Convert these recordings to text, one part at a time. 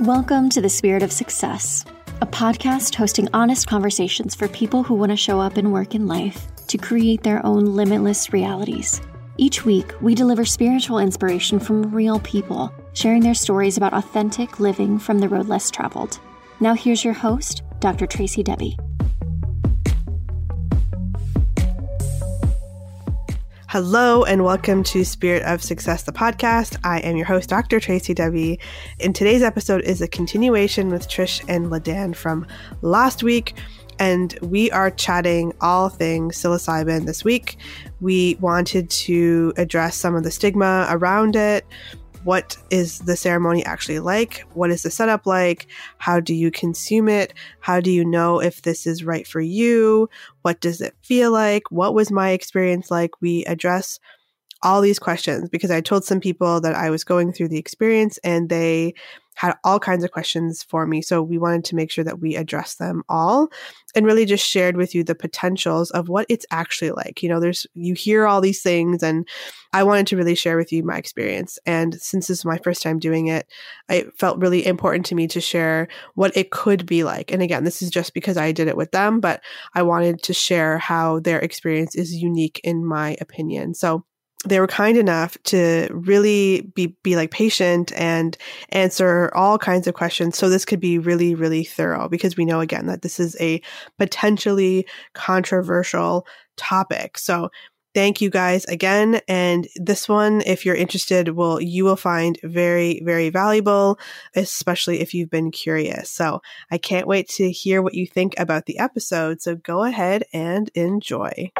Welcome to The Spirit of Success, a podcast hosting honest conversations for people who want to show up and work in life to create their own limitless realities. Each week, we deliver spiritual inspiration from real people, sharing their stories about authentic living from the road less traveled. Now, here's your host, Dr. Tracy Debbie. Hello and welcome to Spirit of Success, the podcast. I am your host, Dr. Tracy Debbie. And today's episode is a continuation with Trish and Ladan from last week. And we are chatting all things psilocybin this week. We wanted to address some of the stigma around it, what is the ceremony actually like? What is the setup like? How do you consume it? How do you know if this is right for you? What does it feel like? What was my experience like? We address all these questions because I told some people that I was going through the experience and they had all kinds of questions for me. So we wanted to make sure that we address them all and really just shared with you the potentials of what it's actually like. You know, there's, you hear all these things and I wanted to really share with you my experience. And since this is my first time doing it, it felt really important to me to share what it could be like. And again, this is just because I did it with them, but I wanted to share how their experience is unique in my opinion. So they were kind enough to really be be like patient and answer all kinds of questions. So this could be really really thorough because we know again that this is a potentially controversial topic. So thank you guys again. And this one if you're interested will you will find very very valuable especially if you've been curious. So i can't wait to hear what you think about the episode. So go ahead and enjoy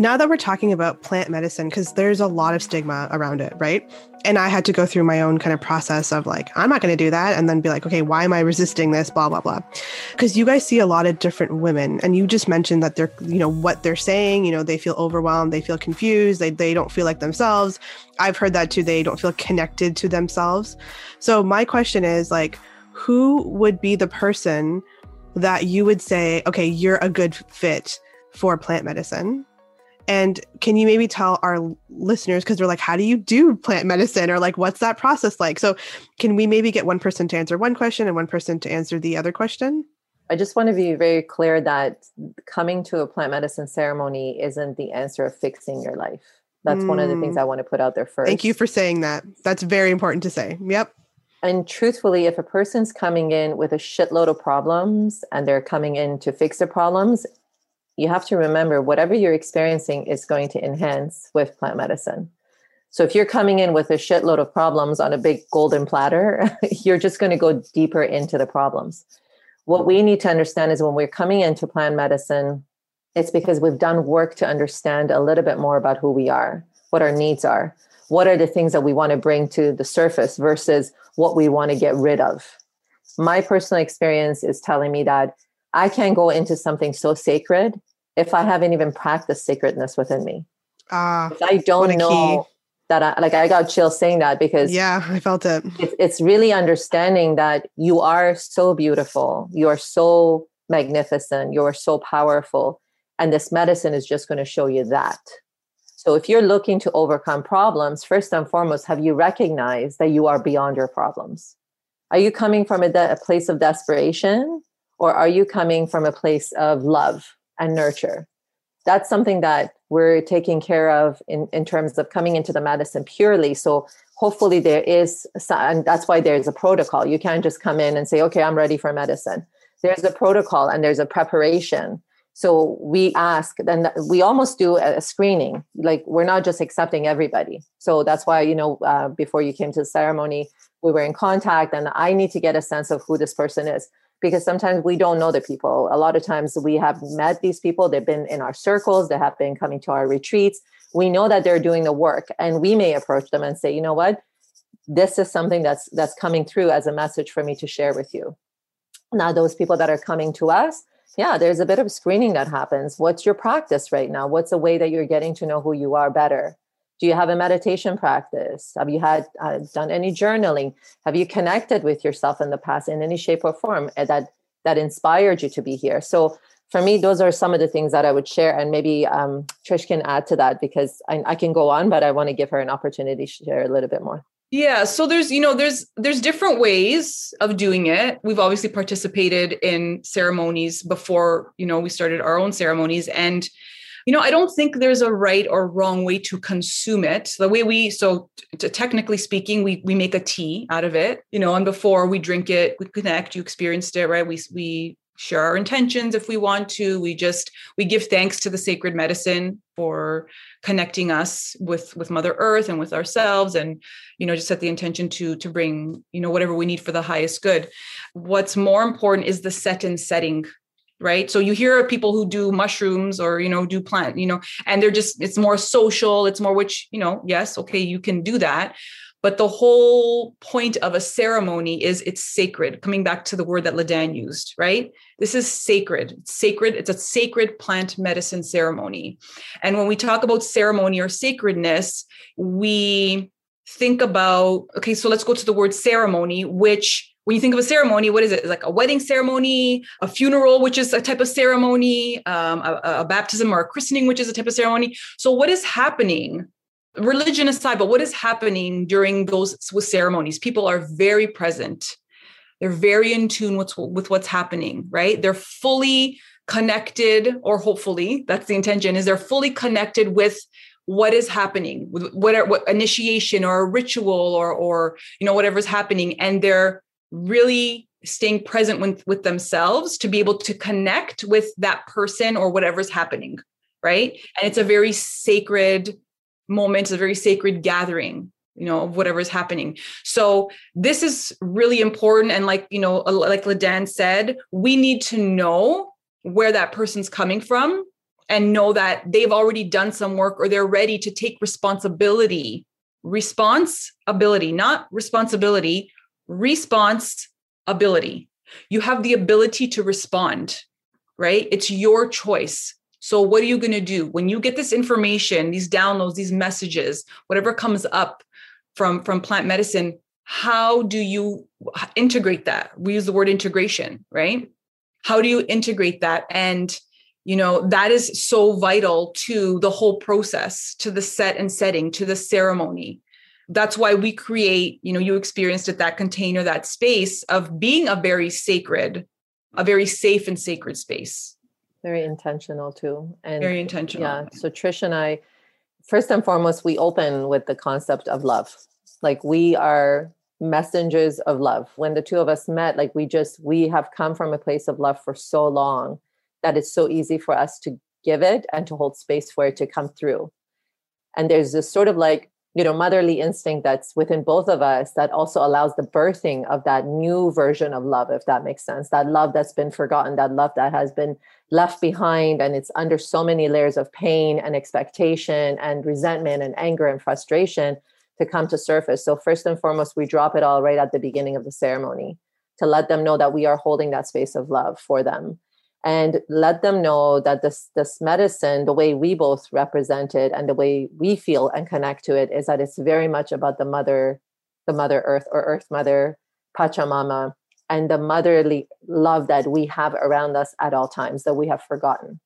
now that we're talking about plant medicine, because there's a lot of stigma around it, right? And I had to go through my own kind of process of like, I'm not going to do that. And then be like, okay, why am I resisting this? Blah, blah, blah. Because you guys see a lot of different women. And you just mentioned that they're, you know, what they're saying, you know, they feel overwhelmed, they feel confused, they, they don't feel like themselves. I've heard that too. They don't feel connected to themselves. So my question is like, who would be the person that you would say, okay, you're a good fit for plant medicine? And can you maybe tell our listeners, because they're like, how do you do plant medicine? Or like, what's that process like? So, can we maybe get one person to answer one question and one person to answer the other question? I just want to be very clear that coming to a plant medicine ceremony isn't the answer of fixing your life. That's mm. one of the things mm. I want to put out there first. Thank you for saying that. That's very important to say. Yep. And truthfully, if a person's coming in with a shitload of problems and they're coming in to fix their problems, you have to remember whatever you're experiencing is going to enhance with plant medicine. So if you're coming in with a shitload of problems on a big golden platter, you're just going to go deeper into the problems. What we need to understand is when we're coming into plant medicine, it's because we've done work to understand a little bit more about who we are, what our needs are, what are the things that we want to bring to the surface versus what we want to get rid of. My personal experience is telling me that I can't go into something so sacred if I haven't even practiced sacredness within me. Uh, I don't know key. that, I, like I got chills saying that because yeah, I felt it. it. It's really understanding that you are so beautiful, you are so magnificent, you are so powerful, and this medicine is just going to show you that. So if you're looking to overcome problems, first and foremost, have you recognized that you are beyond your problems? Are you coming from a, de- a place of desperation, or are you coming from a place of love? and nurture. That's something that we're taking care of in, in terms of coming into the medicine purely. So hopefully there is, and that's why there's a protocol. You can't just come in and say, okay, I'm ready for medicine. There's a protocol and there's a preparation. So we ask, then we almost do a screening. Like we're not just accepting everybody. So that's why, you know, uh, before you came to the ceremony, we were in contact and I need to get a sense of who this person is because sometimes we don't know the people. A lot of times we have met these people, they've been in our circles, they have been coming to our retreats. We know that they're doing the work and we may approach them and say, "You know what? This is something that's that's coming through as a message for me to share with you." Now those people that are coming to us, yeah, there's a bit of screening that happens. What's your practice right now? What's a way that you're getting to know who you are better? Do you have a meditation practice? Have you had uh, done any journaling? Have you connected with yourself in the past in any shape or form eh, that that inspired you to be here? So for me those are some of the things that i would share and maybe um, trish can add to that because I, I can go on but i want to give her an opportunity to share a little bit more. Yeah, so there's you know there's there's different ways of doing it. We've obviously participated in ceremonies before, you know, we started our own ceremonies and you know, I don't think there's a right or wrong way to consume it. The way we so t- technically speaking, we we make a tea out of it, you know, and before we drink it, we connect, you experienced it, right? We we share our intentions if we want to we just we give thanks to the sacred medicine for connecting us with with mother earth and with ourselves and you know just set the intention to to bring you know whatever we need for the highest good what's more important is the set and setting right so you hear of people who do mushrooms or you know do plant you know and they're just it's more social it's more which you know yes okay you can do that but the whole point of a ceremony is it's sacred, coming back to the word that LaDan used, right? This is sacred. It's sacred. It's a sacred plant medicine ceremony. And when we talk about ceremony or sacredness, we think about, okay, so let's go to the word ceremony, which when you think of a ceremony, what is it? Like a wedding ceremony, a funeral, which is a type of ceremony, um, a, a baptism or a christening, which is a type of ceremony. So, what is happening religion aside, but what is happening during those with ceremonies? People are very present. They're very in tune with, with what's happening, right? They're fully connected, or hopefully that's the intention, is they're fully connected with what is happening, with what, what initiation or a ritual or or you know whatever's happening, and they're really staying present with, with themselves to be able to connect with that person or whatever's happening right? And it's a very sacred moment is a very sacred gathering you know of whatever is happening. So this is really important and like you know like ladan said we need to know where that person's coming from and know that they've already done some work or they're ready to take responsibility response ability not responsibility response ability you have the ability to respond right it's your choice so, what are you going to do when you get this information, these downloads, these messages, whatever comes up from from plant medicine? How do you integrate that? We use the word integration, right? How do you integrate that? And you know that is so vital to the whole process, to the set and setting, to the ceremony. That's why we create. You know, you experienced it that container, that space of being a very sacred, a very safe and sacred space. Very intentional too and very intentional. yeah so trish and i first and foremost we open with the concept of love. Like we are messengers of love. When the two of us met like we just we have come from a place of love for so long that it's so easy for us to give it and to hold space for it to come through. And there's this sort of like you know motherly instinct that's within both of us that also allows the birthing of that new version of love if that makes sense. That love that's been forgotten that love that has been left behind and it's under so many layers of pain and expectation and resentment and anger and frustration to come to surface. So first and foremost we drop it all right at the beginning of the ceremony to let them know that we are holding that space of love for them and let them know that this this medicine the way we both represent it and the way we feel and connect to it is that it's very much about the mother the mother earth or earth mother pachamama and the motherly love that we have around us at all times that we have forgotten.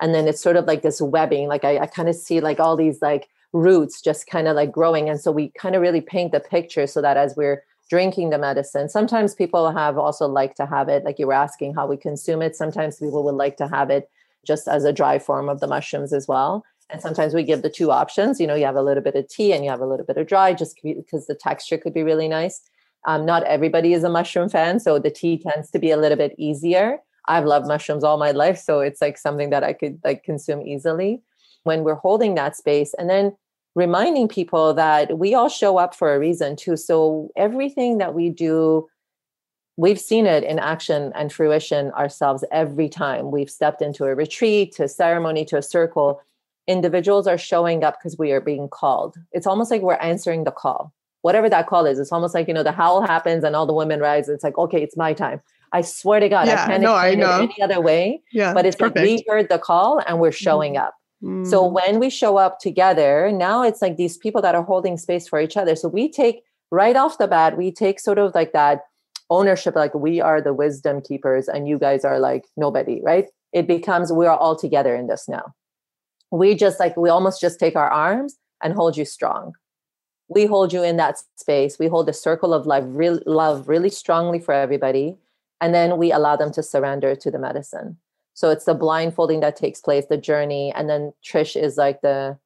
And then it's sort of like this webbing like i, I kind of see like all these like roots just kind of like growing. And so we kind of really paint the picture so that as we're drinking the medicine. Sometimes people have also like to have it, like you were asking how we consume it. Sometimes people would like to have it just as a dry form of the mushrooms as well. And sometimes we give the two options. You know, you have a little bit of tea and you have a little bit of dry, just because the texture could be really nice. Um, not everybody is a mushroom fan, so the tea tends to be a little bit easier. I've loved mushrooms all my life, so it's like something that I could like consume easily when we're holding that space. And then reminding people that we all show up for a reason too. So everything that we do, we've seen it in action and fruition ourselves every time we've stepped into a retreat, to a ceremony, to a circle. Individuals are showing up because we are being called. It's almost like we're answering the call, whatever that call is. It's almost like, you know, the howl happens and all the women rise. It's like, okay, it's my time. I swear to God, yeah, I can't no, explain I know. it any other way. Yeah, but it's perfect. like we heard the call and we're showing mm-hmm. Up. So mm. when we show up together, now it's like these people that are holding space for each other. So we take right off the bat, we take sort of like that ownership like we are the wisdom keepers and you guys are like nobody right it becomes we are all together in this now we just like we almost just take our arms and hold you strong we hold you in that space we hold the circle of love real love really strongly for everybody and then we allow them to surrender to the medicine so it's the blindfolding that takes place the journey and then trish is like the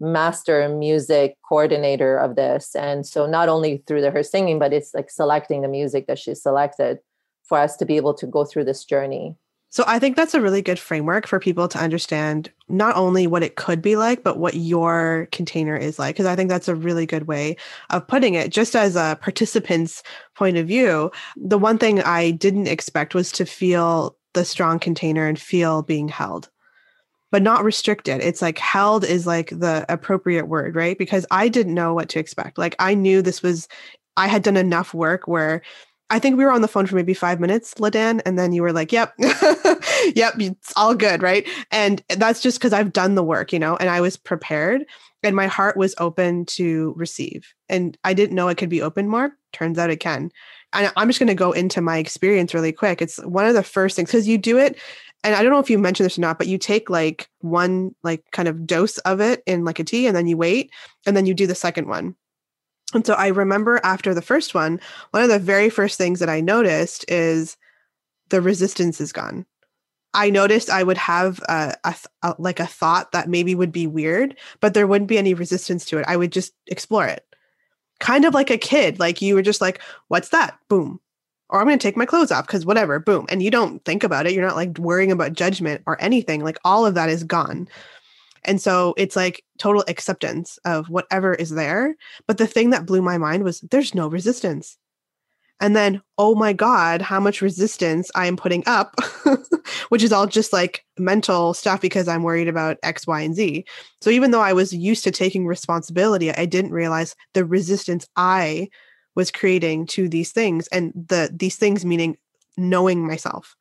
master music coordinator of this. And so not only through the, her singing but it's like selecting the music that she selected for us to be able to go through this journey. So i think that's a really good framework for people to understand not only what it could be like but what your container is like because i think that's a really good way of putting it. Just as a participant's point of view the one thing i didn't expect was to feel the strong container and feel being held but not restricted. It's like held is like the appropriate word, right? Because I didn't know what to expect. Like I knew this was, I had done enough work where I think we were on the phone for maybe five minutes, Ladan, and then you were like, yep, yep, it's all good, right? And that's just because I've done the work, you know, and I was prepared and my heart was open to receive. And I didn't know it could be open more. Turns out it can. And I'm just going to go into my experience really quick. It's one of the first things because you do it and I don't know if you mentioned this or not, but you take like one like kind of dose of it in like a tea and then you wait and then you do the second one. And so I remember after the first one, one of the very first things that I noticed is the resistance is gone. I noticed I would have a, a, a, like a thought that maybe would be weird, but there wouldn't be any resistance to it. I would just explore it. Kind of like a kid, like you were just like, "What's that?" Boom or I'm going to take my clothes off because whatever, boom. And you don't think about it. You're not like worrying about judgment or anything. Like all of that is gone. And so it's like total acceptance of whatever is there. But the thing that blew my mind was there's no resistance. And then, oh my God, how much resistance I am putting up, which is all just like mental stuff because I'm worried about X, Y, and Z. So even though I was used to taking responsibility, I didn't realize the resistance I was creating to these things and the these things meaning knowing myself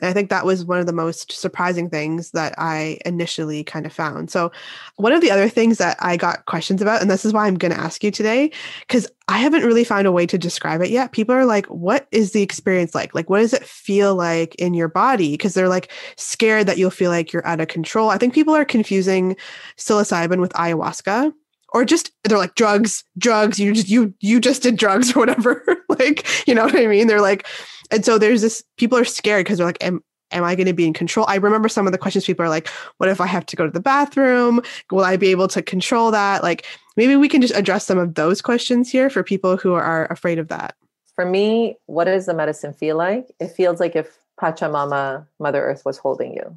and I think that was one of the most surprising things that I initially kind of found. So, one of the other things that I got questions about, and this is why I'm going to ask you today, because I haven't really found a way to describe it yet. People are like, what is the experience like? Like, what does it feel like in your body? Because they're like scared that you'll feel like you're out of control. I think people are confusing psilocybin with ayahuasca or just they're like drugs drugs you just you you just did drugs or whatever. Like you know what i mean? They're like and so there's this people are scared because they're like am, am i going to be in control? I remember some of the questions people are like what if i have to go to the bathroom? Will i be able to control that? Like maybe we can just address some of those questions here for people who are afraid of that. For me what does the medicine feel like? It feels like if pachamama mother earth was holding you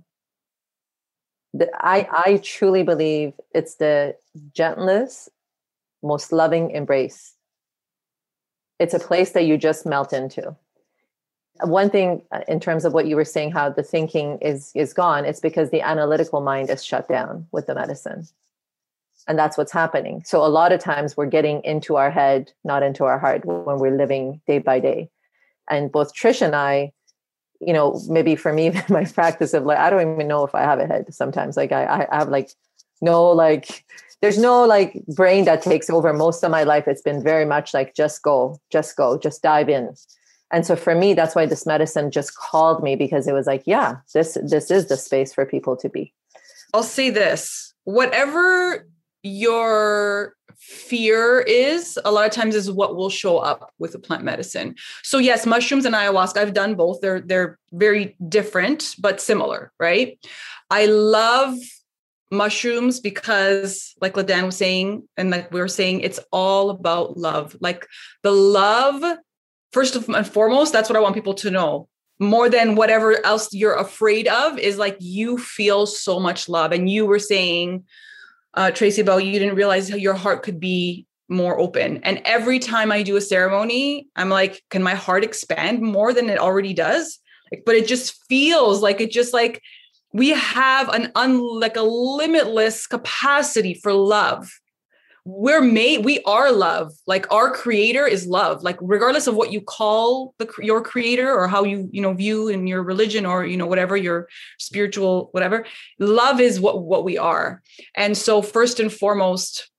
the, I, I truly believe it's the gentlest, most loving embrace. It's a place that you just melt into. One thing uh, in terms of what you were saying, how the thinking is is gone, it's because the analytical mind is shut down with the medicine. And that's what's happening. So a lot of times we're getting into our head, not into our heart when we're living day by day. And both Trish and I, you know, maybe for me, my practice of like, I don't even know if I have a head sometimes. Like I, I have like no, like, there's no like brain that takes over most of my life. It's been very much like, just go, just go, just dive in. And so for me, that's why this medicine just called me because it was like, yeah, this, this is the space for people to be. I'll say this, whatever your fear is a lot of times is what will show up with a plant medicine. So yes mushrooms and ayahuasca i've done both. They're they're very different but similar right? I love mushrooms because like ladan was saying and like we were saying it's all about love. Like the love first and foremost that's what i want people to know. More than whatever else you're afraid of is like you feel so much love. And you were saying uh, Tracy Bell, you didn't realize how your heart could be more open. And every time I do a ceremony, I'm like, can my heart expand more than it already does? Like, but it just feels like it just like we have an un like a limitless capacity for love we're made we are love. Like our creator is love. Like regardless of what you call the your creator or how you you know view in your religion or you know whatever your spiritual whatever love is what what we are. And so first and foremost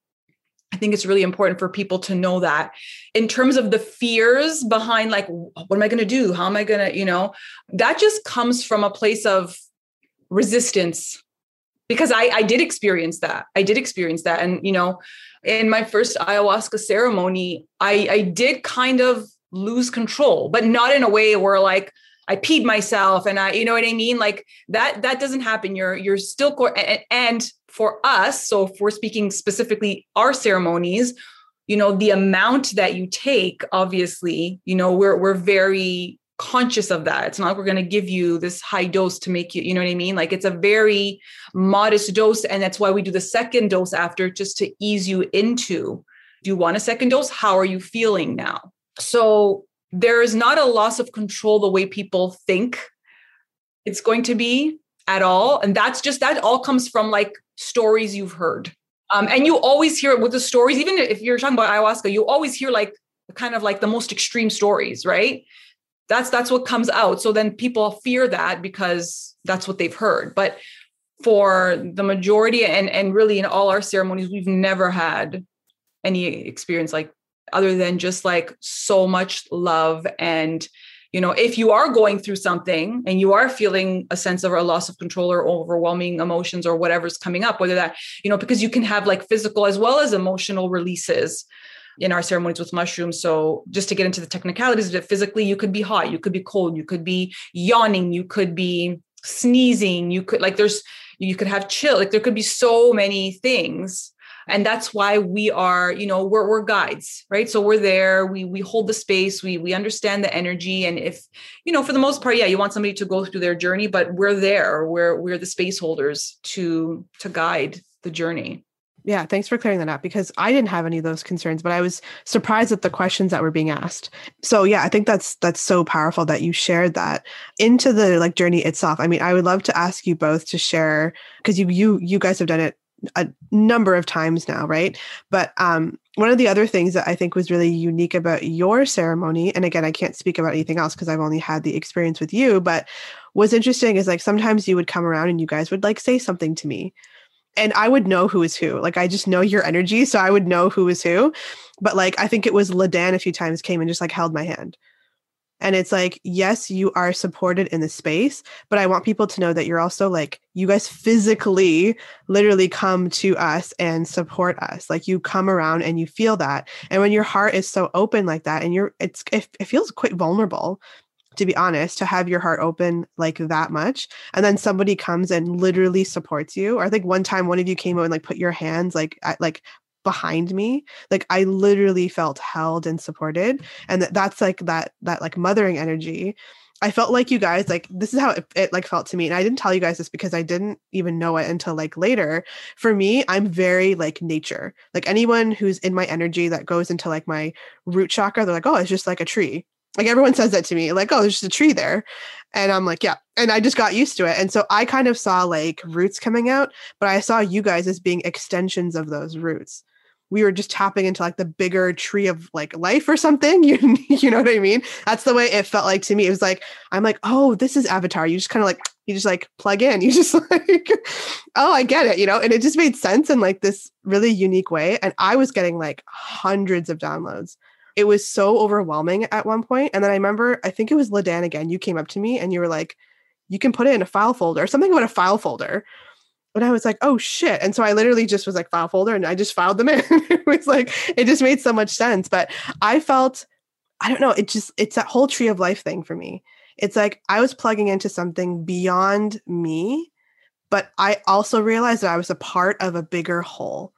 I think it's really important for people to know that in terms of the fears behind like what am I going to do? How am I going to, you know, that just comes from a place of resistance because I I did experience that. I did experience that and you know, in my first ayahuasca ceremony, I I did kind of lose control, but not in a way where like I peed myself and I, you know what I mean? Like that, that doesn't happen. You're, you're still. And, and for us, so if we're speaking specifically our ceremonies, you know, the amount that you take, obviously, you know, we're, we're very conscious of that. It's not like we're going to give you this high dose to make you, you know what I mean? Like it's a very modest dose. And that's why we do the second dose after just to ease you into do you want a second dose? How are you feeling now? So there is not a loss of control the way people think it's going to be at all. And that's just that all comes from like stories you've heard. Um, and you always hear it with the stories, even if you're talking about ayahuasca, you always hear like kind of like the most extreme stories, right? That's that's what comes out. So then people fear that because that's what they've heard. But for the majority and and really in all our ceremonies, we've never had any experience like other than just like so much love and you know if you are going through something and you are feeling a sense of a loss of control or overwhelming emotions or whatever's coming up whether that you know because you can have like physical as well as emotional releases in our ceremonies with mushrooms. So just to get into the technicalities of it physically you could be hot you could be cold you could be yawning you could be sneezing you could like there's you could have chill like there could be so many things. And that's why we are you know we're, we're guides right? So we're there we we hold the space we we understand the energy. And if you know for the most part yeah you want somebody to go through their journey but we're there we're we're the space holders to to guide the journey yeah, thanks for clearing that up because I didn't have any of those concerns, but I was surprised at the questions that were being asked. So yeah, I think that's that's so powerful that you shared that into the like journey itself. I mean, I would love to ask you both to share because you you you guys have done it a number of times now, right? But um, one of the other things that I think was really unique about your ceremony, and again, I can't speak about anything else because I've only had the experience with you, but what's interesting is like sometimes you would come around and you guys would like say something to me. And I would know who is who. Like I just know your energy. So I would know who is who. But like I think it was Ladan a few times came and just like held my hand and it's like, yes, you are supported in the space, but I want people to know that you're also like, you guys physically literally come to us and support us. Like you come around and you feel that. And when your heart is so open like that, and you're, it's, it, it feels quite vulnerable to be honest, to have your heart open like that much. And then somebody comes and literally supports you. Or I think one time one of you came out and like put your hands like at, like behind me like i literally felt held and supported and that, that's like that that like mothering energy i felt like you guys like this is how it, it, like felt to me and i didn't tell you guys this because i didn't even know it until like later for me i'm very like nature like anyone who's in my energy that goes into like my root chakra they're like oh it's just like a tree like everyone says that to me like oh there's just a tree there and i'm like yeah and i just got used to it and so i kind of saw like roots coming out but i saw you guys as being extensions of those roots we were just tapping into like the bigger tree of like life or something. You, you know what I mean? That's the way it felt like to me. It was like, I'm like, oh, this is Avatar. You just kind of like, you just like plug in. You just like, oh, I get it, you know? And it just made sense in like this really unique way. And I was getting like hundreds of downloads. It was so overwhelming at one point. And then I remember, I think it was Ladan again. You came up to me and you were like, you can put it in a file folder, something about a file folder and I was like, oh shit. And so I literally just was like file folder and I just filed them in. it was like, it just made so much sense. But I felt, I don't know, it just, it's that whole tree of life thing for me. It's like I was plugging into something beyond me, but I also realized that I was a part of a bigger whole.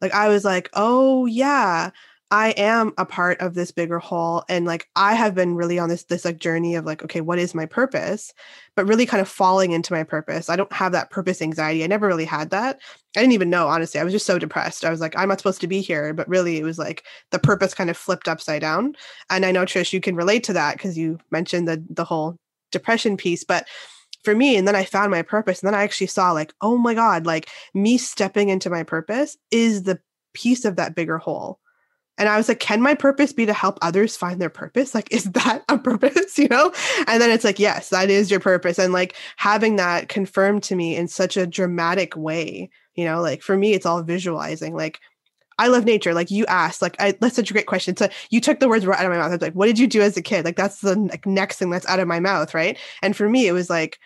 Like I was like, oh yeah, I am a part of this bigger whole and like I have been really on this this like journey of like okay what is my purpose but really kind of falling into my purpose. I don't have that purpose anxiety. I never really had that. I didn't even know honestly. I was just so depressed. I was like I'm not supposed to be here but really it was like the purpose kind of flipped upside down. And I know Trish you can relate to that because you mentioned the the whole depression piece but for me and then i found my purpose and then i actually saw like oh my god like me stepping into my purpose is the piece of that bigger whole and I was like, can my purpose be to help others find their purpose? Like, is that a purpose, you know? And then it's like, yes, that is your purpose. And like having that confirmed to me in such a dramatic way, you know, like for me, it's all visualizing. Like, I love nature. Like you asked, like I, that's such a great question. So you took the words right out of my mouth. I was like, what did you do as a kid? Like that's the like, next thing that's out of my mouth, right? And for me, it was like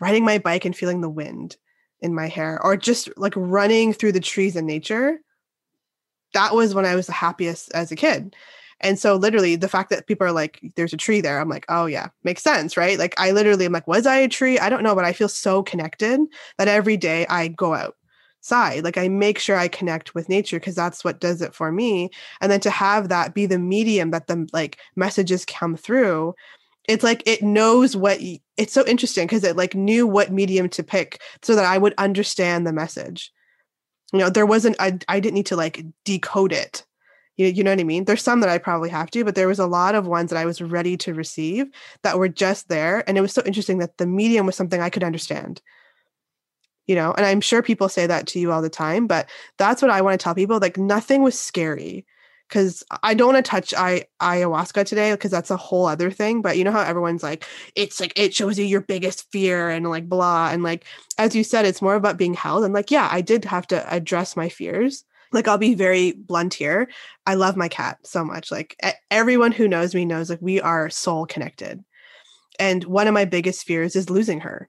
riding my bike and feeling the wind in my hair, or just like running through the trees in nature. That was when I was the happiest as a kid. And so literally the fact that people are like, there's a tree there, I'm like, oh yeah, makes sense, right? Like I literally am like, was I a tree? I don't know, but I feel so connected that every day I go outside. Like I make sure I connect with nature because that's what does it for me. And then to have that be the medium that the like messages come through, it's like it knows what it's so interesting because it like knew what medium to pick so that I would understand the message. You know, there wasn't I I didn't need to like decode it you, you know what I mean? There's some that I probably have to, but there was a lot of ones that I was ready to receive that were just there. And it was so interesting that the medium was something I could understand. You know, and I'm sure people say that to you all the time, but that's what I want to tell people. Like nothing was scary because I don't want to touch I, ayahuasca today because that's a whole other thing. But you know how everyone's like, it's like it shows you your biggest fear and like blah. And like as you said, it's more about being held. And like, yeah, I did have to address my fears like I'll be very blunt here. I love my cat so much. Like everyone who knows me knows like we are soul connected. And one of my biggest fears is losing her.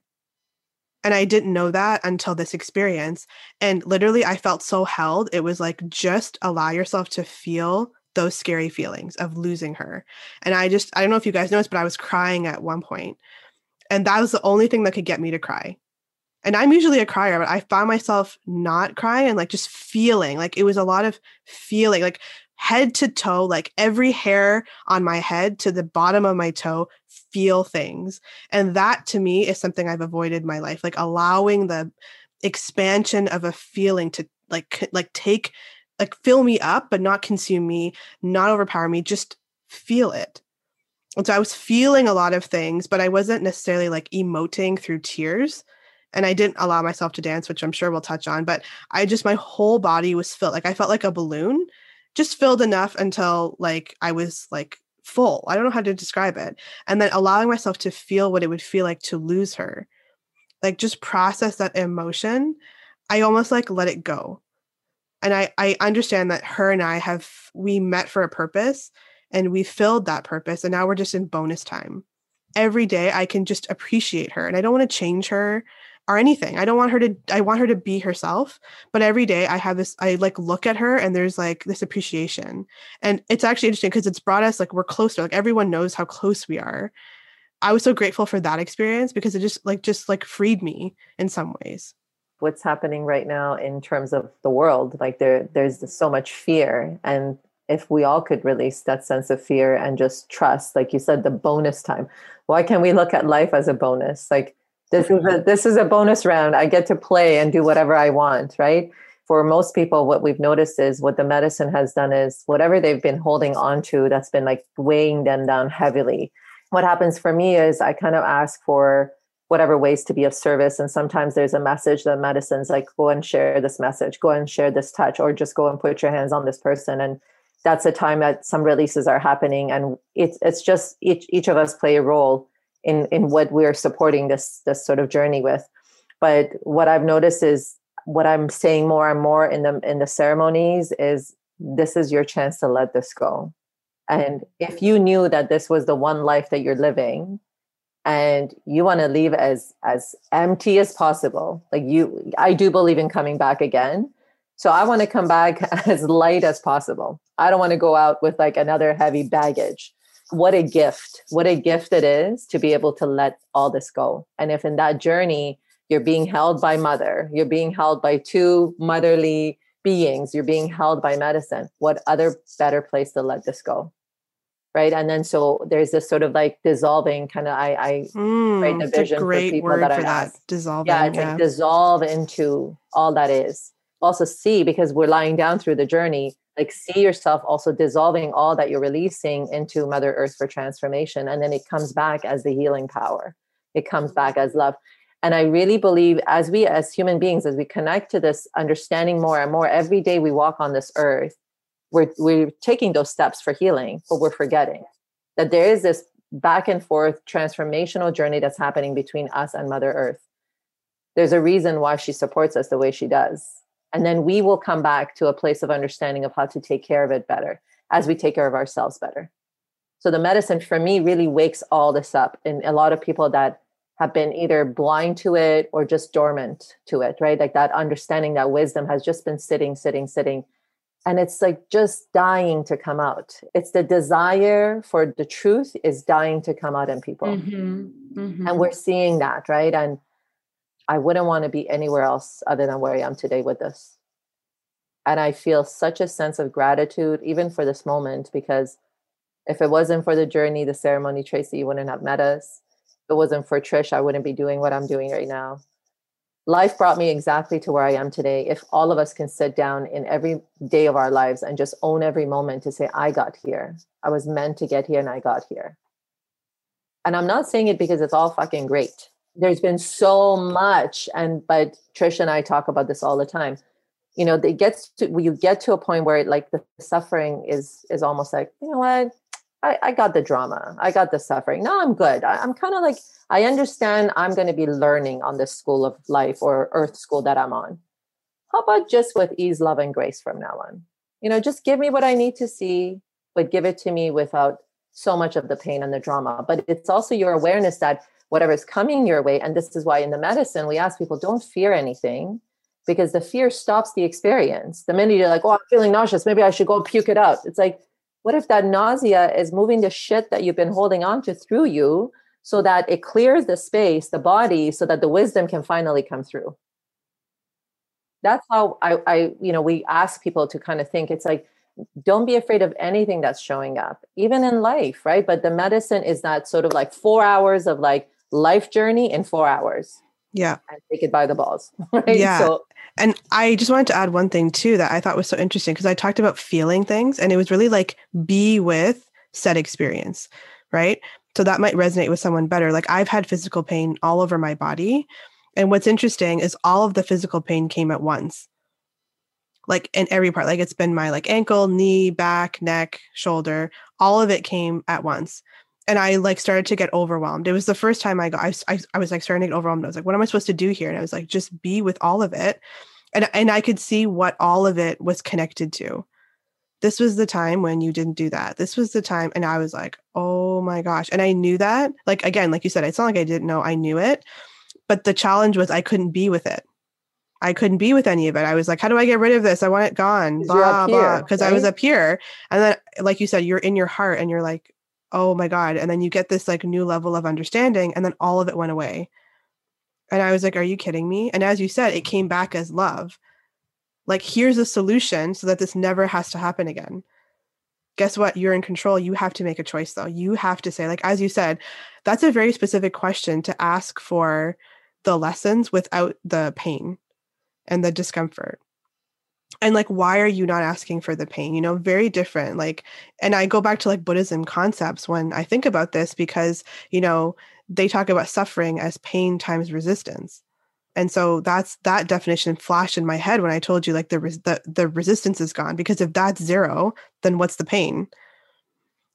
And I didn't know that until this experience. And literally I felt so held. It was like just allow yourself to feel those scary feelings of losing her. And I just I don't know if you guys noticed, but I was crying at one point. And that was the only thing that could get me to cry and I'm usually a crier, but I found myself not crying and like just feeling like it was a lot of feeling, like head to toe, like every hair on my head to the bottom of my toe, feel things. And that to me is something I've avoided my life, like allowing the expansion of a feeling to like like take like fill me up but not consume me not overpower me just feel it and so i was feeling a lot of things but i wasn't necessarily like emoting through tears and I didn't allow myself to dance, which I'm sure we'll touch on, but I just my whole body was filled like I felt like a balloon, just filled enough until like I was like full. I don't know how to describe it. And then allowing myself to feel what it would feel like to lose her. Like just process that emotion. I almost like let it go. And I I understand that her and I have we met for a purpose and we filled that purpose and now we're just in bonus time. Every day I can just appreciate her and I don't want to change her or anything. I don't want her to I want her to be herself, but every day I have this I like look at her and there's like this appreciation. And it's actually interesting because it's brought us like we're closer. Like everyone knows how close we are. I was so grateful for that experience because it just like just like freed me in some ways. What's happening right now in terms of the world, like there there's so much fear and if we all could release that sense of fear and just trust like you said the bonus time why can't we look at life as a bonus like this is a this is a bonus round. I get to play and do whatever i want right? For most people what we've noticed is what the medicine has done is whatever they've been holding on to that's been like weighing them down heavily. What happens for me is i kind of ask for whatever ways to be of service and sometimes there's a message that medicine's like go and share this message. Go and share this touch or just go and put your hands on this person and that's a time that some releases are happening and it's it's just each each of us play a role in in what we're supporting this this sort of journey with. But what i've noticed is what i'm saying more and more in the in the ceremonies is this is your chance to let this go. And if you knew that this was the one life that you're living and you want to leave as as empty as possible like you i do believe in coming back again. So i want to come back as light as possible. I don't want to go out with like another heavy baggage what a gift what a gift it is to be able to let all this go. And if in that journey you're being held by mother you're being held by two motherly beings you're being held by medicine what other better place to let this go? Right? And then so there's this sort of like dissolving kind of i i mm, write the vision for people that, that that dissolving yeah it's yeah. like dissolve into all that is. Also see because we're lying down through the journey like see yourself also dissolving all that you're releasing into mother earth for transformation and then it comes back as the healing power. It comes back as love. And i really believe as we as human beings as we connect to this understanding more and more every day we walk on this earth we're we're taking those steps for healing but we're forgetting that there is this back and forth transformational journey that's happening between us and mother earth. There's a reason why she supports us the way she does And then we will come back to a place of understanding of how to take care of it better as we take care of ourselves better. So the medicine for me really wakes all this up. And a lot of people that have been either blind to it or just dormant to it, right? Like that understanding, that wisdom has just been sitting, sitting, sitting. And it's like just dying to come out. It's the desire for the truth is dying to come out in people. Mm-hmm. Mm-hmm. And we're seeing that, right? And I wouldn't want to be anywhere else other than where I am today with this. And I feel such a sense of gratitude, even for this moment, because if it wasn't for the journey, the ceremony, Tracy, you wouldn't have met us. If it wasn't for Trish, I wouldn't be doing what I'm doing right now. Life brought me exactly to where I am today. If all of us can sit down in every day of our lives and just own every moment to say, I got here. I was meant to get here and I got here. And I'm not saying it because it's all fucking great there's been so much and but trish and i talk about this all the time. You know it gets to you get to a point where it, like the suffering is is almost like you know what? I, I got the drama. I got the suffering. No i'm good. I, i'm kind of like i understand i'm going to be learning on this school of life or earth school that i'm on. How about just with ease love and grace from now on? You know just give me what i need to see but give it to me without so much of the pain and the drama. But it's also your awareness that whatever's coming your way. And this is why in the medicine, we ask people don't fear anything because the fear stops the experience. The minute you're like, oh, I'm feeling nauseous, maybe I should go puke it out. It's like, what if that nausea is moving the shit that you've been holding on to through you so that it clears the space, the body, so that the wisdom can finally come through? That's how I, I you know, we ask people to kind of think it's like, don't be afraid of anything that's showing up, even in life, right? But the medicine is that sort of like four hours of like life journey in four hours. Yeah. And take it by the balls. Right. Yeah. So, and I just wanted to add one thing too that I thought was so interesting because I talked about feeling things and it was really like be with said experience. Right. So that might resonate with someone better. Like I've had physical pain all over my body. And what's interesting is all of the physical pain came at once. Like in every part, like it's been my like ankle, knee, back, neck, shoulder, all of it came at once and I like started to get overwhelmed. It was the first time I got, I, I, I was like starting to get overwhelmed. I was like, what am I supposed to do here? And I was like, just be with all of it. And, and I could see what all of it was connected to. This was the time when you didn't do that. This was the time. And I was like, oh my gosh. And I knew that. Like, again, like you said, it's not like I didn't know, I knew it. But the challenge was I couldn't be with it. I couldn't be with any of it. I was like, how do I get rid of this? I want it gone. Blah, blah. Because right? I was up here. And then, like you said, you're in your heart and you're like, oh my god and then you get this like new level of understanding and then all of it went away. And i was like are you kidding me? And as you said it came back as love. Like here's a solution so that this never has to happen again. Guess what? You're in control. You have to make a choice though. You have to say like as you said that's a very specific question to ask for the lessons without the pain and the discomfort and like why are you not asking for the pain? You know very different like and i go back to like buddhism concepts when i think about this because you know they talk about suffering as pain times resistance. And so that's that definition flashed in my head when i told you like the the, the resistance is gone because if that's zero then what's the pain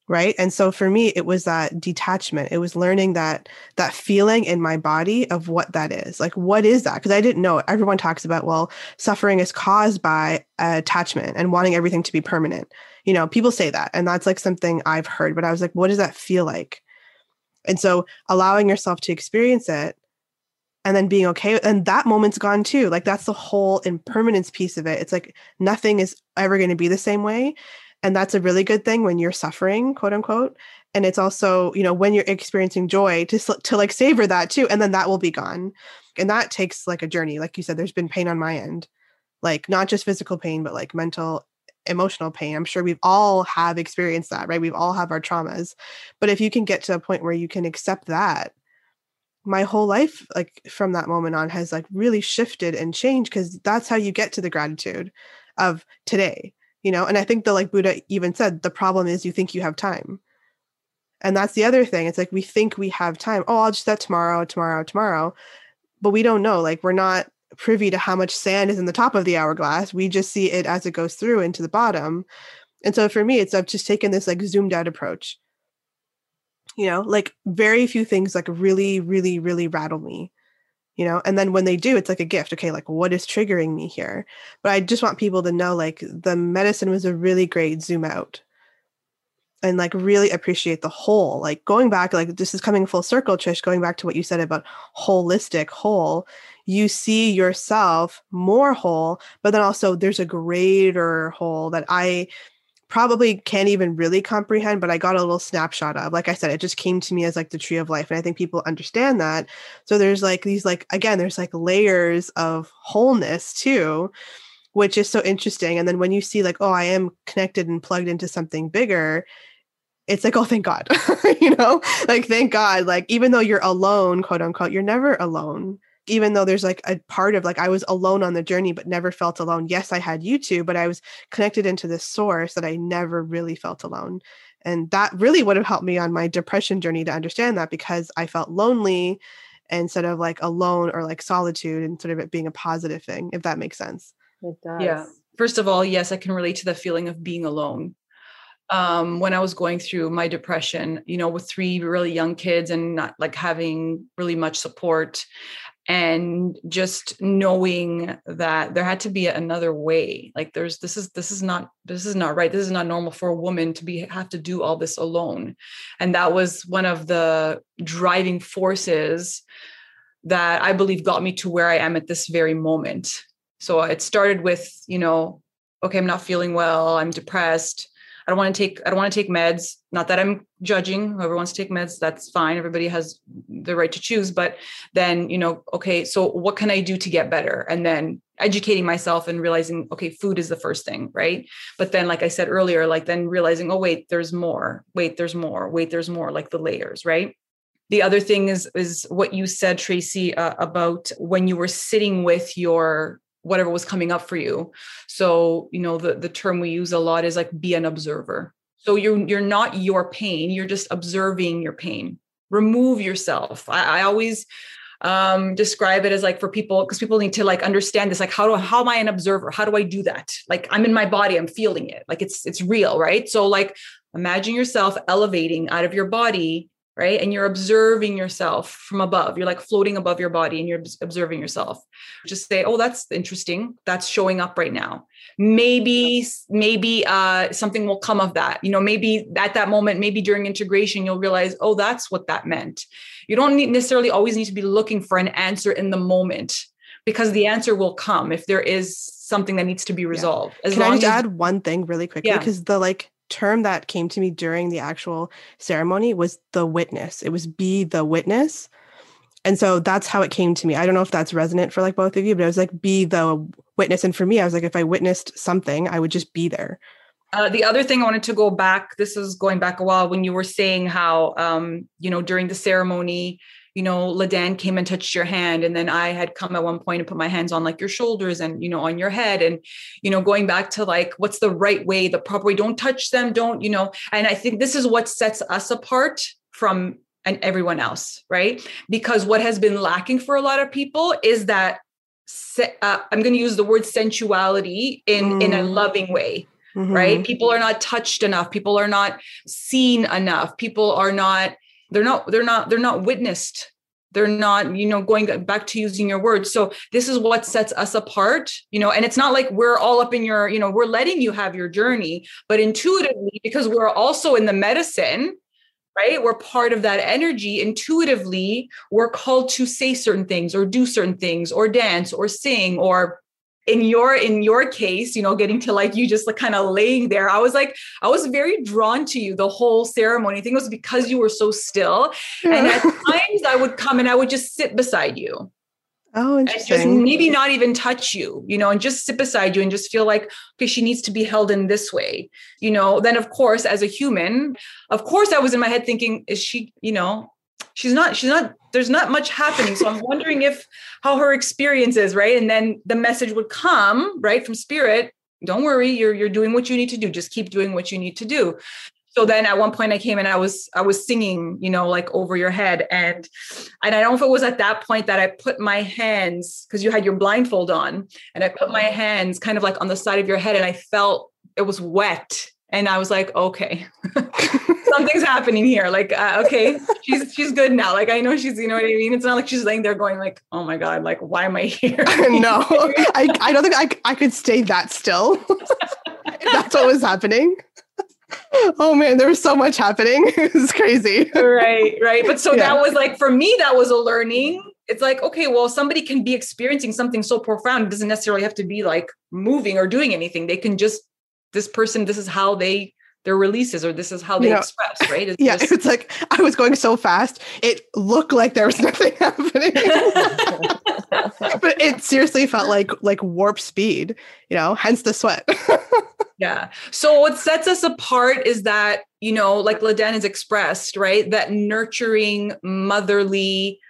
right? And so for me it was that detachment. It was learning that that feeling in my body of what that is. Like what is that? Because i didn't know. Everyone talks about well suffering is caused by attachment and wanting everything to be permanent. You know people say that and that's like something i've heard but i was like what does that feel like? And so allowing yourself to experience it and then being okay and that moment's gone too. Like that's the whole impermanence piece of it. It's like nothing is ever going to be the same way and that's a really good thing when you're suffering quote unquote. And it's also you know when you're experiencing joy to to like savor that too and then that will be gone. And that takes like a journey. Like you said there's been pain on my end. Like not just physical pain but like mental emotional pain. I'm sure we've all have experienced that right? We've all have our traumas. But if you can get to a point where you can accept that my whole life like from that moment on has like really shifted and changed because that's how you get to the gratitude of today you know and i think the like buddha even said the problem is you think you have time. And that's the other thing it's like we think we have time. Oh i'll just that tomorrow tomorrow tomorrow. But we don't know like we're not privy to how much sand is in the top of the hourglass. We just see it as it goes through into the bottom. And so for me it's i've just taken this like zoomed out approach. You know like very few things like really really really rattle me you know and then when they do it's like a gift okay like what is triggering me here? But i just want people to know like the medicine was a really great zoom out and like really appreciate the whole like going back like this is coming full circle trish going back to what you said about holistic whole you see yourself more whole but then also there's a greater whole that i probably can't even really comprehend, but I got a little snapshot of. Like I said, it just came to me as like the tree of life. And I think people understand that. So there's like these, like, again, there's like layers of wholeness too, which is so interesting. And then when you see, like, oh, I am connected and plugged into something bigger, it's like, oh, thank God, you know, like, thank God. Like, even though you're alone, quote unquote, you're never alone even though there's like a part of like I was alone on the journey, but never felt alone. Yes, I had you YouTube, but I was connected into this source that I never really felt alone. And that really would have helped me on my depression journey to understand that because I felt lonely instead of like alone or like solitude instead of it being a positive thing, if that makes sense. It does. Yeah. First of all, yes, I can relate to the feeling of being alone. Um, when I was going through my depression, you know, with three really young kids and not like having really much support, and just knowing that there had to be another way. Like there's this is this is not this is not right. This is not normal for a woman to be have to do all this alone. And that was one of the driving forces that i believe got me to where i am at this very moment. So it started with you know okay i'm not feeling well i'm depressed I don't want to take I don't want to take meds. Not that I'm judging whoever wants to take meds, that's fine. Everybody has the right to choose. But then, you know, okay, so what can I do to get better? And then educating myself and realizing, okay, food is the first thing, right? But then, like I said earlier, like then realizing, oh, wait, there's more. Wait, there's more. Wait, there's more, like the layers, right? the other thing is is what you said tracy uh, about when you were sitting with your whatever was coming up for you. So you know the the term we use a lot is like be an observer. So you're you're not your pain you're just observing your pain. Remove yourself. I, I always um describe it as like for people because people need to like understand this like how do how am i an observer? How do i do that? Like i'm in my body i'm feeling it. Like it's it's real right? So like imagine yourself elevating out of your body right? And you're observing yourself from above. You're like floating above your body and you're observing yourself. Just say, "Oh, that's interesting. That's showing up right now." Maybe maybe uh something will come of that. You know, maybe at that moment, maybe during integration you'll realize, "Oh, that's what that meant." You don't need necessarily always need to be looking for an answer in the moment because the answer will come if there is something that needs to be resolved. Yeah. Can I just as- add one thing really quickly? Because the like term that came to me during the actual ceremony was the witness. It was be the witness. And so that's how it came to me. I don't know if that's resonant for like both of you, but it was like be the witness. And for me, I was like, if I witnessed something, I would just be there. Uh, the other thing I wanted to go back, this is going back a while when you were saying how, um, you know, during the ceremony, you know, Ladan came and touched your hand. And then I had come at one point and put my hands on like your shoulders and, you know, on your head. And, you know, going back to like, what's the right way, the proper way, don't touch them, don't, you know, and I think this is what sets us apart from and everyone else, right? Because what has been lacking for a lot of people is that uh, I'm going to use the word sensuality in mm. in a mm. loving way, mm-hmm. right? People are not touched enough. People are not seen enough. People are not they're not they're not they're not witnessed. They're not you know going back to using your words. So this is what sets us apart you know and it's not like we're all up in your you know we're letting you have your journey but intuitively because we're also in the medicine right? We're part of that energy. Intuitively we're called to say certain things or do certain things or dance or sing or in your in your case you know getting to like you just like kind of laying there i was like i was very drawn to you the whole ceremony thing was because you were so still and at times i would come and i would just sit beside you Oh, interesting. just maybe not even touch you, you know, and just sit beside you and just feel like, okay, she needs to be held in this way, you know. Then, of course, as a human, of course, I was in my head thinking, is she, you know, she's not she's not there's not much happening. So i'm wondering if how her experience is right? And then the message would come right from spirit. Don't worry you're you're doing what you need to do. Just keep doing what you need to do. So then at one point i came and i was i was singing you know like over your head. And and i don't know if it was at that point that i put my hands because you had your blindfold on and i put my uh-huh. hands kind of like on the side of your head and i felt it was wet and I was like, okay, something's happening here. Like, uh, okay, she's she's good now. Like, I know she's, you know what I mean. It's not like she's laying there going like, oh my god, like, why am I here? no, I I don't think I I could stay that still. that's what was happening. Oh man, there was so much happening. it was crazy. right, right. But so yeah. that was like for me, that was a learning. It's like, okay, well, somebody can be experiencing something so profound. It doesn't necessarily have to be like moving or doing anything. They can just this person, this is how they their releases or this is how they you know, express, right? It's yeah, just, it's like I was going so fast, it looked like there was nothing happening. but it seriously felt like like warp speed, you know, hence the sweat. yeah. So what sets us apart is that, you know, like Ladan has expressed, right? That nurturing motherly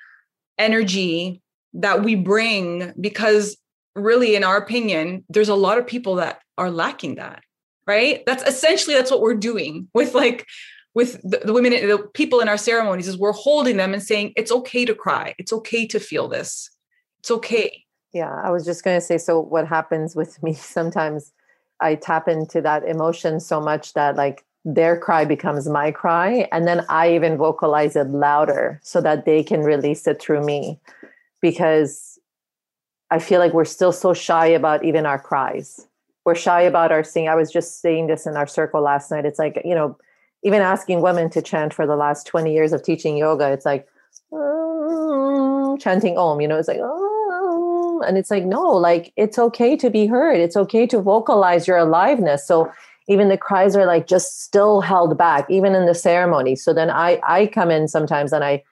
energy that we bring because really in our opinion, there's a lot of people that are lacking that right? That's essentially that's what we're doing with like with the, the women the people in our ceremonies is we're holding them and saying it's okay to cry. It's okay to feel this. It's okay. Yeah i was just going to say so what happens with me sometimes i tap into that emotion so much that like their cry becomes my cry and then i even vocalize it louder so that they can release it through me because i feel like we're still so shy about even our cries we're shy about our singing. I was just saying this in our circle last night. It's like, you know, even asking women to chant for the last 20 years of teaching yoga, it's like um, chanting Om, you know, it's like, um, and it's like, no, like it's okay to be heard. It's okay to vocalize your aliveness. So even the cries are like just still held back, even in the ceremony. So then I I come in sometimes and I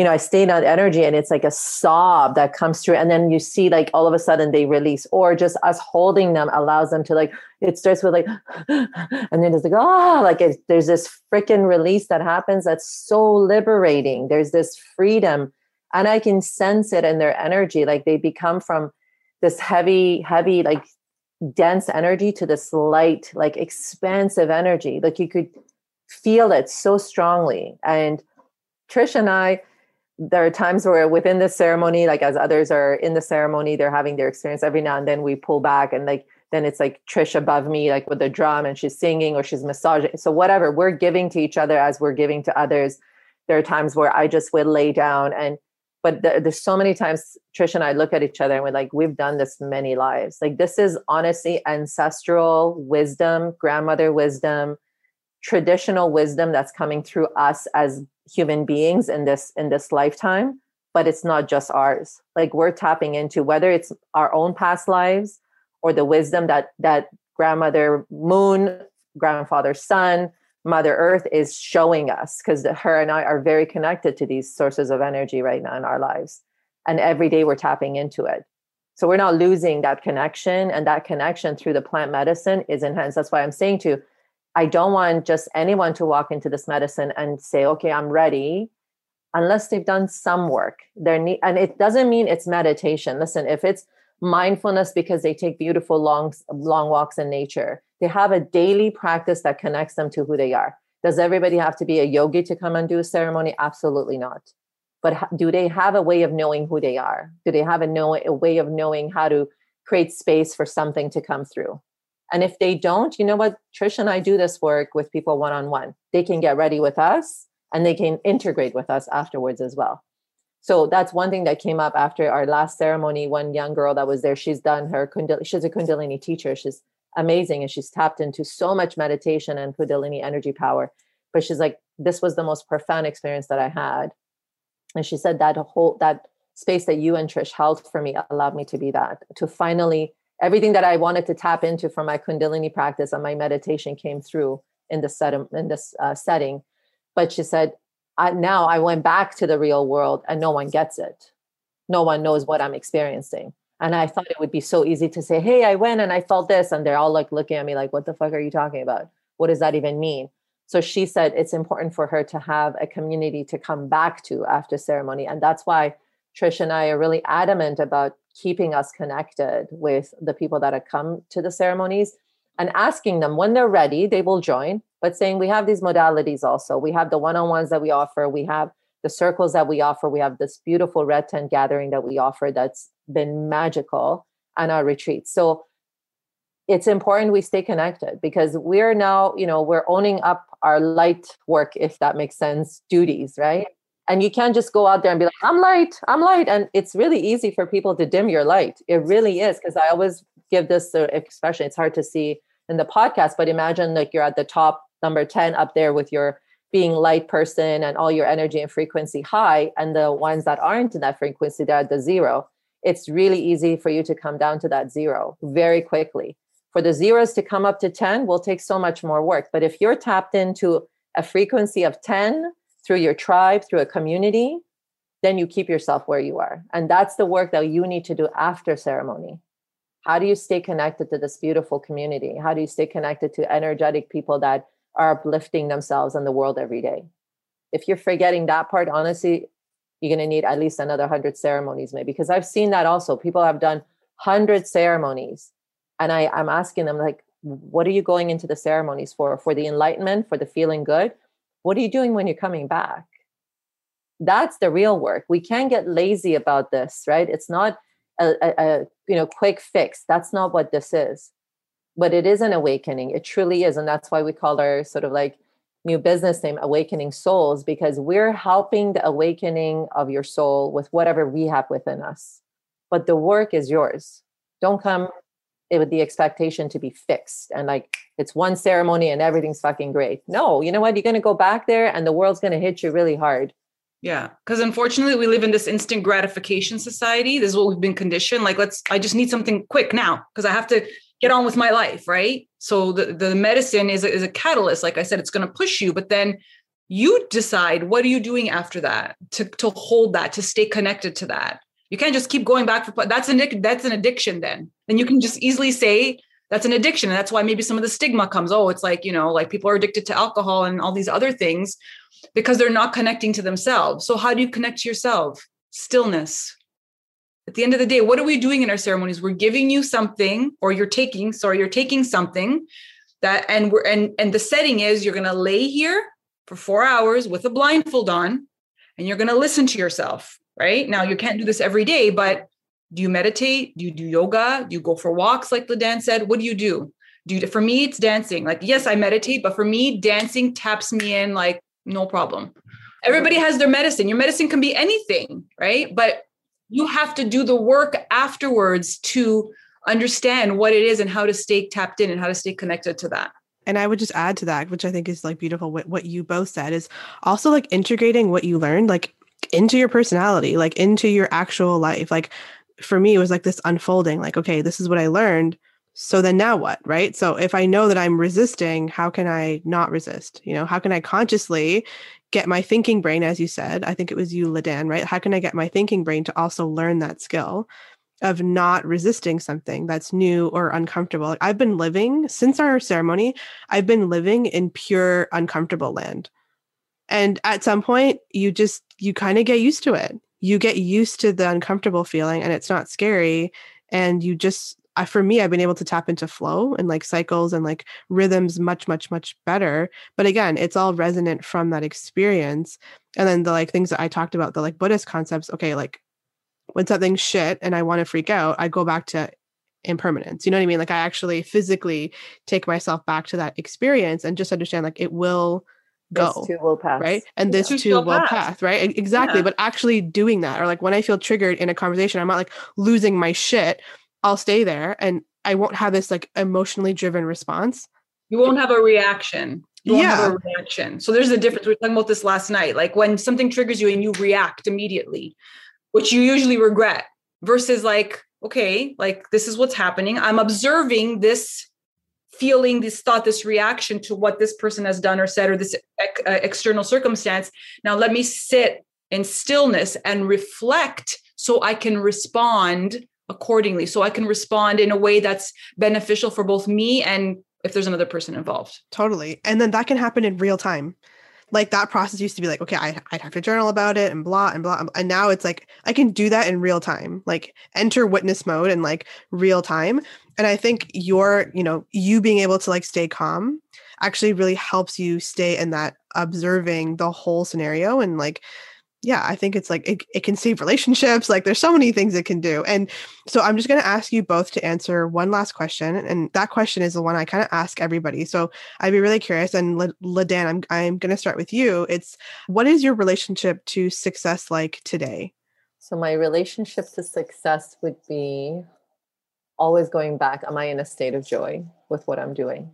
you know, I stay in that energy and it's like a sob that comes through. And then you see like all of a sudden they release, or just us holding them allows them to like, it starts with like, and then it's like, oh, like it, there's this freaking release that happens that's so liberating. There's this freedom. And I can sense it in their energy. Like they become from this heavy, heavy, like dense energy to this light, like expansive energy. Like you could feel it so strongly. And Trish and I, there are times where within the ceremony, like as others are in the ceremony, they're having their experience. Every now and then we pull back and like then it's like Trish above me, like with the drum, and she's singing or she's massaging. So whatever we're giving to each other as we're giving to others. There are times where I just would lay down and but there's so many times Trish and I look at each other and we're like, we've done this many lives. Like this is honestly ancestral wisdom, grandmother wisdom, traditional wisdom that's coming through us as human beings in this in this lifetime but it's not just ours. Like we're tapping into whether it's our own past lives or the wisdom that that grandmother moon grandfather sun mother earth is showing us because her and i are very connected to these sources of energy right now in our lives. And every day we're tapping into it. So we're not losing that connection and that connection through the plant medicine is enhanced. That's why i'm saying to I don't want just anyone to walk into this medicine and say, okay, I'm ready, unless they've done some work. There need, and it doesn't mean it's meditation. Listen, if it's mindfulness because they take beautiful long, long walks in nature, they have a daily practice that connects them to who they are. Does everybody have to be a yogi to come and do a ceremony? Absolutely not. But do they have a way of knowing who they are? Do they have a, know, a way of knowing how to create space for something to come through? And if they don't, you know what? Trish and I do this work with people one on one. They can get ready with us and they can integrate with us afterwards as well. So that's one thing that came up after our last ceremony. One young girl that was there, she's done her Kundalini, she's a Kundalini teacher. She's amazing and she's tapped into so much meditation and Kundalini energy power. But she's like, this was the most profound experience that I had. And she said that whole that space that you and Trish held for me allowed me to be that, to finally everything that I wanted to tap into from my Kundalini practice and my meditation came through in this set in this uh, setting. But she said, I, now I went back to the real world and no one gets it. No one knows what I'm experiencing. And I thought it would be so easy to say, Hey, I went and I felt this. And they're all like looking at me like, What the fuck are you talking about? What does that even mean? So she said it's important for her to have a community to come back to after ceremony. And that's why Trish and I are really adamant about keeping us connected with the people that have come to the ceremonies and asking them when they're ready, they will join, but saying we have these modalities also. We have the one on ones that we offer, we have the circles that we offer, we have this beautiful red tent gathering that we offer that's been magical and our retreats. So it's important we stay connected because we're now, you know, we're owning up our light work, if that makes sense, duties, right? And you can't just go out there and be like, I'm light, I'm light. And it's really easy for people to dim your light. It really is. Because I always give this expression. It's hard to see in the podcast, but imagine like you're at the top number 10 up there with your being light person and all your energy and frequency high. And the ones that aren't in that frequency, they're at the zero. It's really easy for you to come down to that zero very quickly for the zeros to come up to 10 will take so much more work. But if you're tapped into a frequency of 10 through your tribe, through a community, then you keep yourself where you are. And that's the work that you need to do after ceremony. How do you stay connected to this beautiful community? How do you stay connected to energetic people that are uplifting themselves and the world every day? If you're forgetting that part, honestly, you're going to need at least another 100 ceremonies, maybe, because I've seen that also. People have done 100 ceremonies and I, I'm asking them like, what are you going into the ceremonies for? For the enlightenment, for the feeling good? What are you doing when you're coming back? That's the real work. We can't get lazy about this, right? It's not a, a, a you know quick fix. That's not what this is. But it is an awakening. It truly is, and that's why we call our sort of like new business name awakening souls because we're helping the awakening of your soul with whatever we have within us but the work is yours don't come it with the expectation to be fixed and like it's one ceremony and everything's fucking great. No, you know what? You're going to go back there and the world's going to hit you really hard. Yeah, because unfortunately, we live in this instant gratification society. This is what we've been conditioned. Like, let's, I just need something quick now because I have to get on with my life, right? So the, the medicine is a, is a catalyst. Like I said, it's going to push you, but then you decide what are you doing after that to, to hold that, to stay connected to that. You can't just keep going back for that's an that's an addiction then. Then you can just easily say that's an addiction. And that's why maybe some of the stigma comes. Oh, it's like, you know, like people are addicted to alcohol and all these other things because they're not connecting to themselves. So how do you connect to yourself? Stillness. At the end of the day, what are we doing in our ceremonies? We're giving you something, or you're taking, sorry, you're taking something that and we're and and the setting is you're gonna lay here for four hours with a blindfold on and you're gonna listen to yourself right? Now you can't do this every day, but do you meditate? Do you do yoga? Do you go for walks like Ladan said? What do you do? Do you, for me, it's dancing. Like, yes, I meditate, but for me, dancing taps me in like no problem. Everybody has their medicine. Your medicine can be anything, right? But you have to do the work afterwards to understand what it is and how to stay tapped in and how to stay connected to that. And I would just add to that, which I think is like beautiful, what, what you both said is also like integrating what you learned. Like into your personality, like into your actual life. Like for me, it was like this unfolding, like, okay, this is what I learned. So then now what? Right. So if I know that I'm resisting, how can I not resist? You know, how can I consciously get my thinking brain, as you said? I think it was you, Ladan, right? How can I get my thinking brain to also learn that skill? of not resisting something that's new or uncomfortable. I've been living since our ceremony, I've been living in pure uncomfortable land. And at some point, you just, you kind of get used to it. You get used to the uncomfortable feeling and it's not scary. And you just, I, for me, I've been able to tap into flow and like cycles and like rhythms much, much, much better. But again, it's all resonant from that experience. And then the like things that I talked about, the like Buddhist concepts, okay, like when something's shit and I want to freak out, I go back to impermanence. You know what I mean? Like I actually physically take myself back to that experience and just understand like it will go this too will pass right and this yeah. too will pass. pass. right exactly yeah. but actually doing that or like when i feel triggered in a conversation i'm not like losing my shit i'll stay there and i won't have this like emotionally driven response you won't have a reaction you won't yeah. have a reaction so there's a difference we were talking about this last night like when something triggers you and you react immediately which you usually regret versus like okay like this is what's happening i'm observing this feeling this thought, this reaction to what this person has done or said, or this ec- uh, external circumstance. Now, let me sit in stillness and reflect so I can respond accordingly. So I can respond in a way that's beneficial for both me and if there's another person involved. Totally. And then that can happen in real time like that process used to be like okay I, would have to journal about it and blah and blah and now it's like i can do that in real time like enter witness mode and like real time and i think your you know you being able to like stay calm actually really helps you stay in that observing the whole scenario and like yeah, I think it's like it, it can save relationships. Like there's so many things it can do. And so I'm just going to ask you both to answer one last question. And that question is the one I kind of ask everybody. So I'd be really curious. And Ladan, I'm, I'm going to start with you. It's what is your relationship to success like today? So my relationship to success would be always going back. Am I in a state of joy with what I'm doing?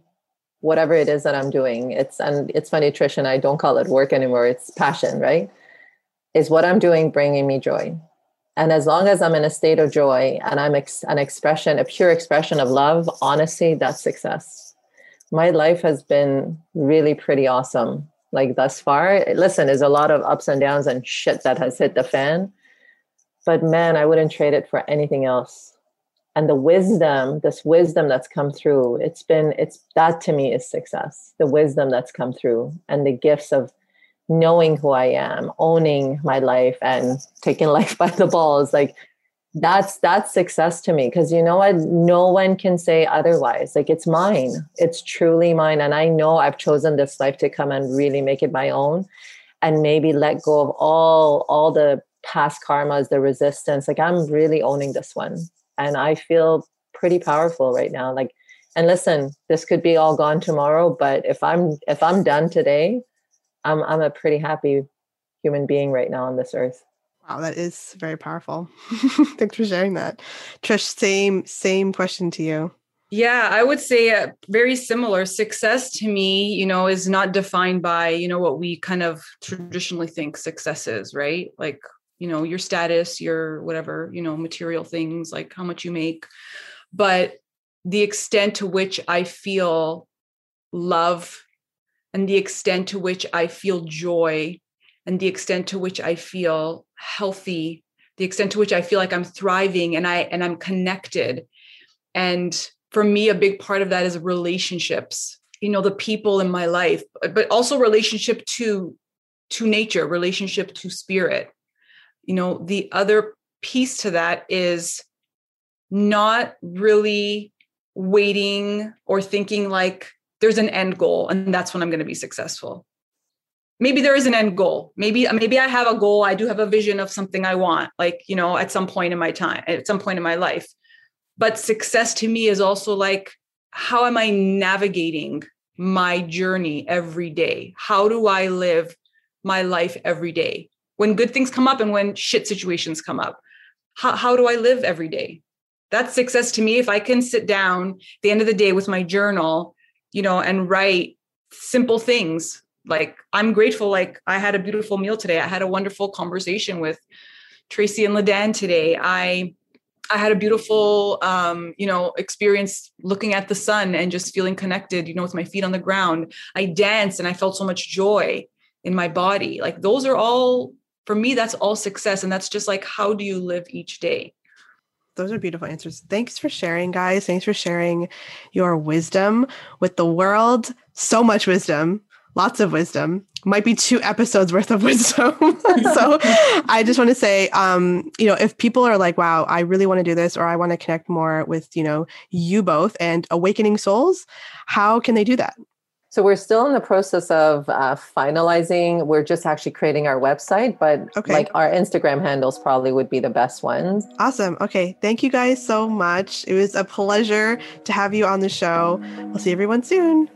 Whatever it is that I'm doing. It's, and it's funny, Trish, and I don't call it work anymore. It's passion, right? is what I'm doing bringing me joy? And as long as I'm in a state of joy and I'm ex- an expression, a pure expression of love, honesty that's success. My life has been really pretty awesome. Like thus far, listen, there's a lot of ups and downs and shit that has hit the fan. But man, I wouldn't trade it for anything else. And the wisdom, this wisdom that's come through, it's been, it's that to me is success. The wisdom that's come through and the gifts of knowing who I am, owning my life and taking life by the balls, like that's that's success to me. Because you know what? No one can say otherwise. Like it's mine. It's truly mine. And i know i've chosen this life to come and really make it my own and maybe let go of all all the past karmas the resistance. Like i'm really owning this one and i feel pretty powerful right now like and listen this could be all gone tomorrow but if i'm if i'm done today I'm I'm a pretty happy human being right now on this earth. Wow, that is very powerful. Thanks for sharing that. Trish, same same question to you. Yeah, I would say uh, very similar. Success to me, you know, is not defined by, you know, what we kind of traditionally think success is, right? Like, you know, your status, your whatever, you know, material things, like how much you make. But the extent to which I feel love and the extent to which I feel joy and the extent to which I feel healthy, the extent to which I feel like I'm thriving and I and I'm connected. And for me, a big part of that is relationships, you know, the people in my life, but also relationship to to nature, relationship to spirit. You know, the other piece to that is not really waiting or thinking like there's an end goal and that's when i'm going to be successful. Maybe there is an end goal. Maybe maybe i have a goal. I do have a vision of something i want like you know at some point in my time at some point in my life. But success to me is also like how am i navigating my journey every day? How do i live my life every day when good things come up and when shit situations come up how, how do i live every day that's success to me if i can sit down the end of the day with my journal you know, and write simple things like I'm grateful. Like I had a beautiful meal today. I had a wonderful conversation with Tracy and Ladan today. I I had a beautiful um, you know, experience looking at the sun and just feeling connected, you know, with my feet on the ground. I danced and I felt so much joy in my body. Like those are all for me, that's all success. And that's just like how do you live each day? those are beautiful answers. Thanks for sharing, guys. Thanks for sharing your wisdom with the world. So much wisdom, lots of wisdom. Might be two episodes worth of wisdom. so I just want to say, um, you know, if people are like, wow, I really want to do this, or I want to connect more with, you know, you both and awakening souls, how can they do that? So we're still in the process of uh, finalizing. We're just actually creating our website, but okay. like our Instagram handles probably would be the best ones. Awesome. Okay. Thank you guys so much. It was a pleasure to have you on the show. We'll see everyone soon.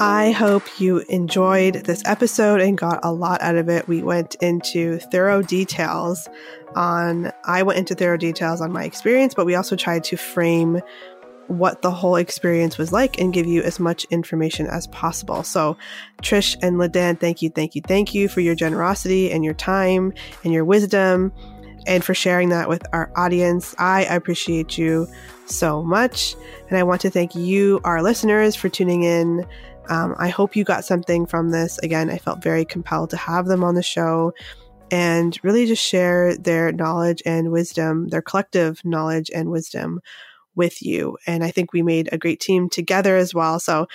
I hope you enjoyed this episode and got a lot out of it. We went into thorough details on, I went into thorough details on my experience, but we also tried to frame what the whole experience was like and give you as much information as possible. So, Trish and Ladan, thank you, thank you, thank you for your generosity and your time and your wisdom and for sharing that with our audience. I appreciate you so much. And I want to thank you, our listeners, for tuning in. Um, I hope you got something from this. Again, I felt very compelled to have them on the show and really just share their knowledge and wisdom, their collective knowledge and wisdom with you. And I think we made a great team together as well. So,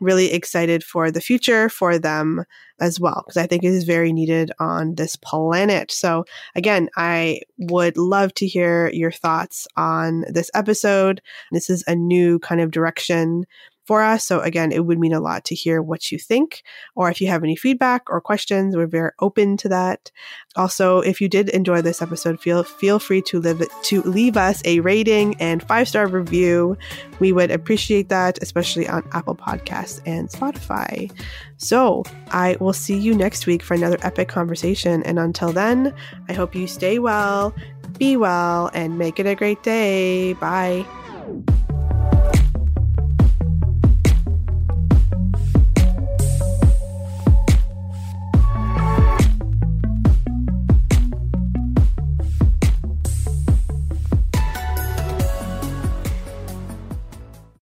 really excited for the future for them as well, because I think it is very needed on this planet. So, again, I would love to hear your thoughts on this episode. This is a new kind of direction for us. So again, it would mean a lot to hear what you think, or if you have any feedback or questions, we're very open to that. Also, if you did enjoy this episode, feel feel free to live to leave us a rating and five star review. We would appreciate that, especially on Apple Podcasts and Spotify. So I will see you next week for another epic conversation. And until then, I hope you stay well, be well, and make it a great day. Bye.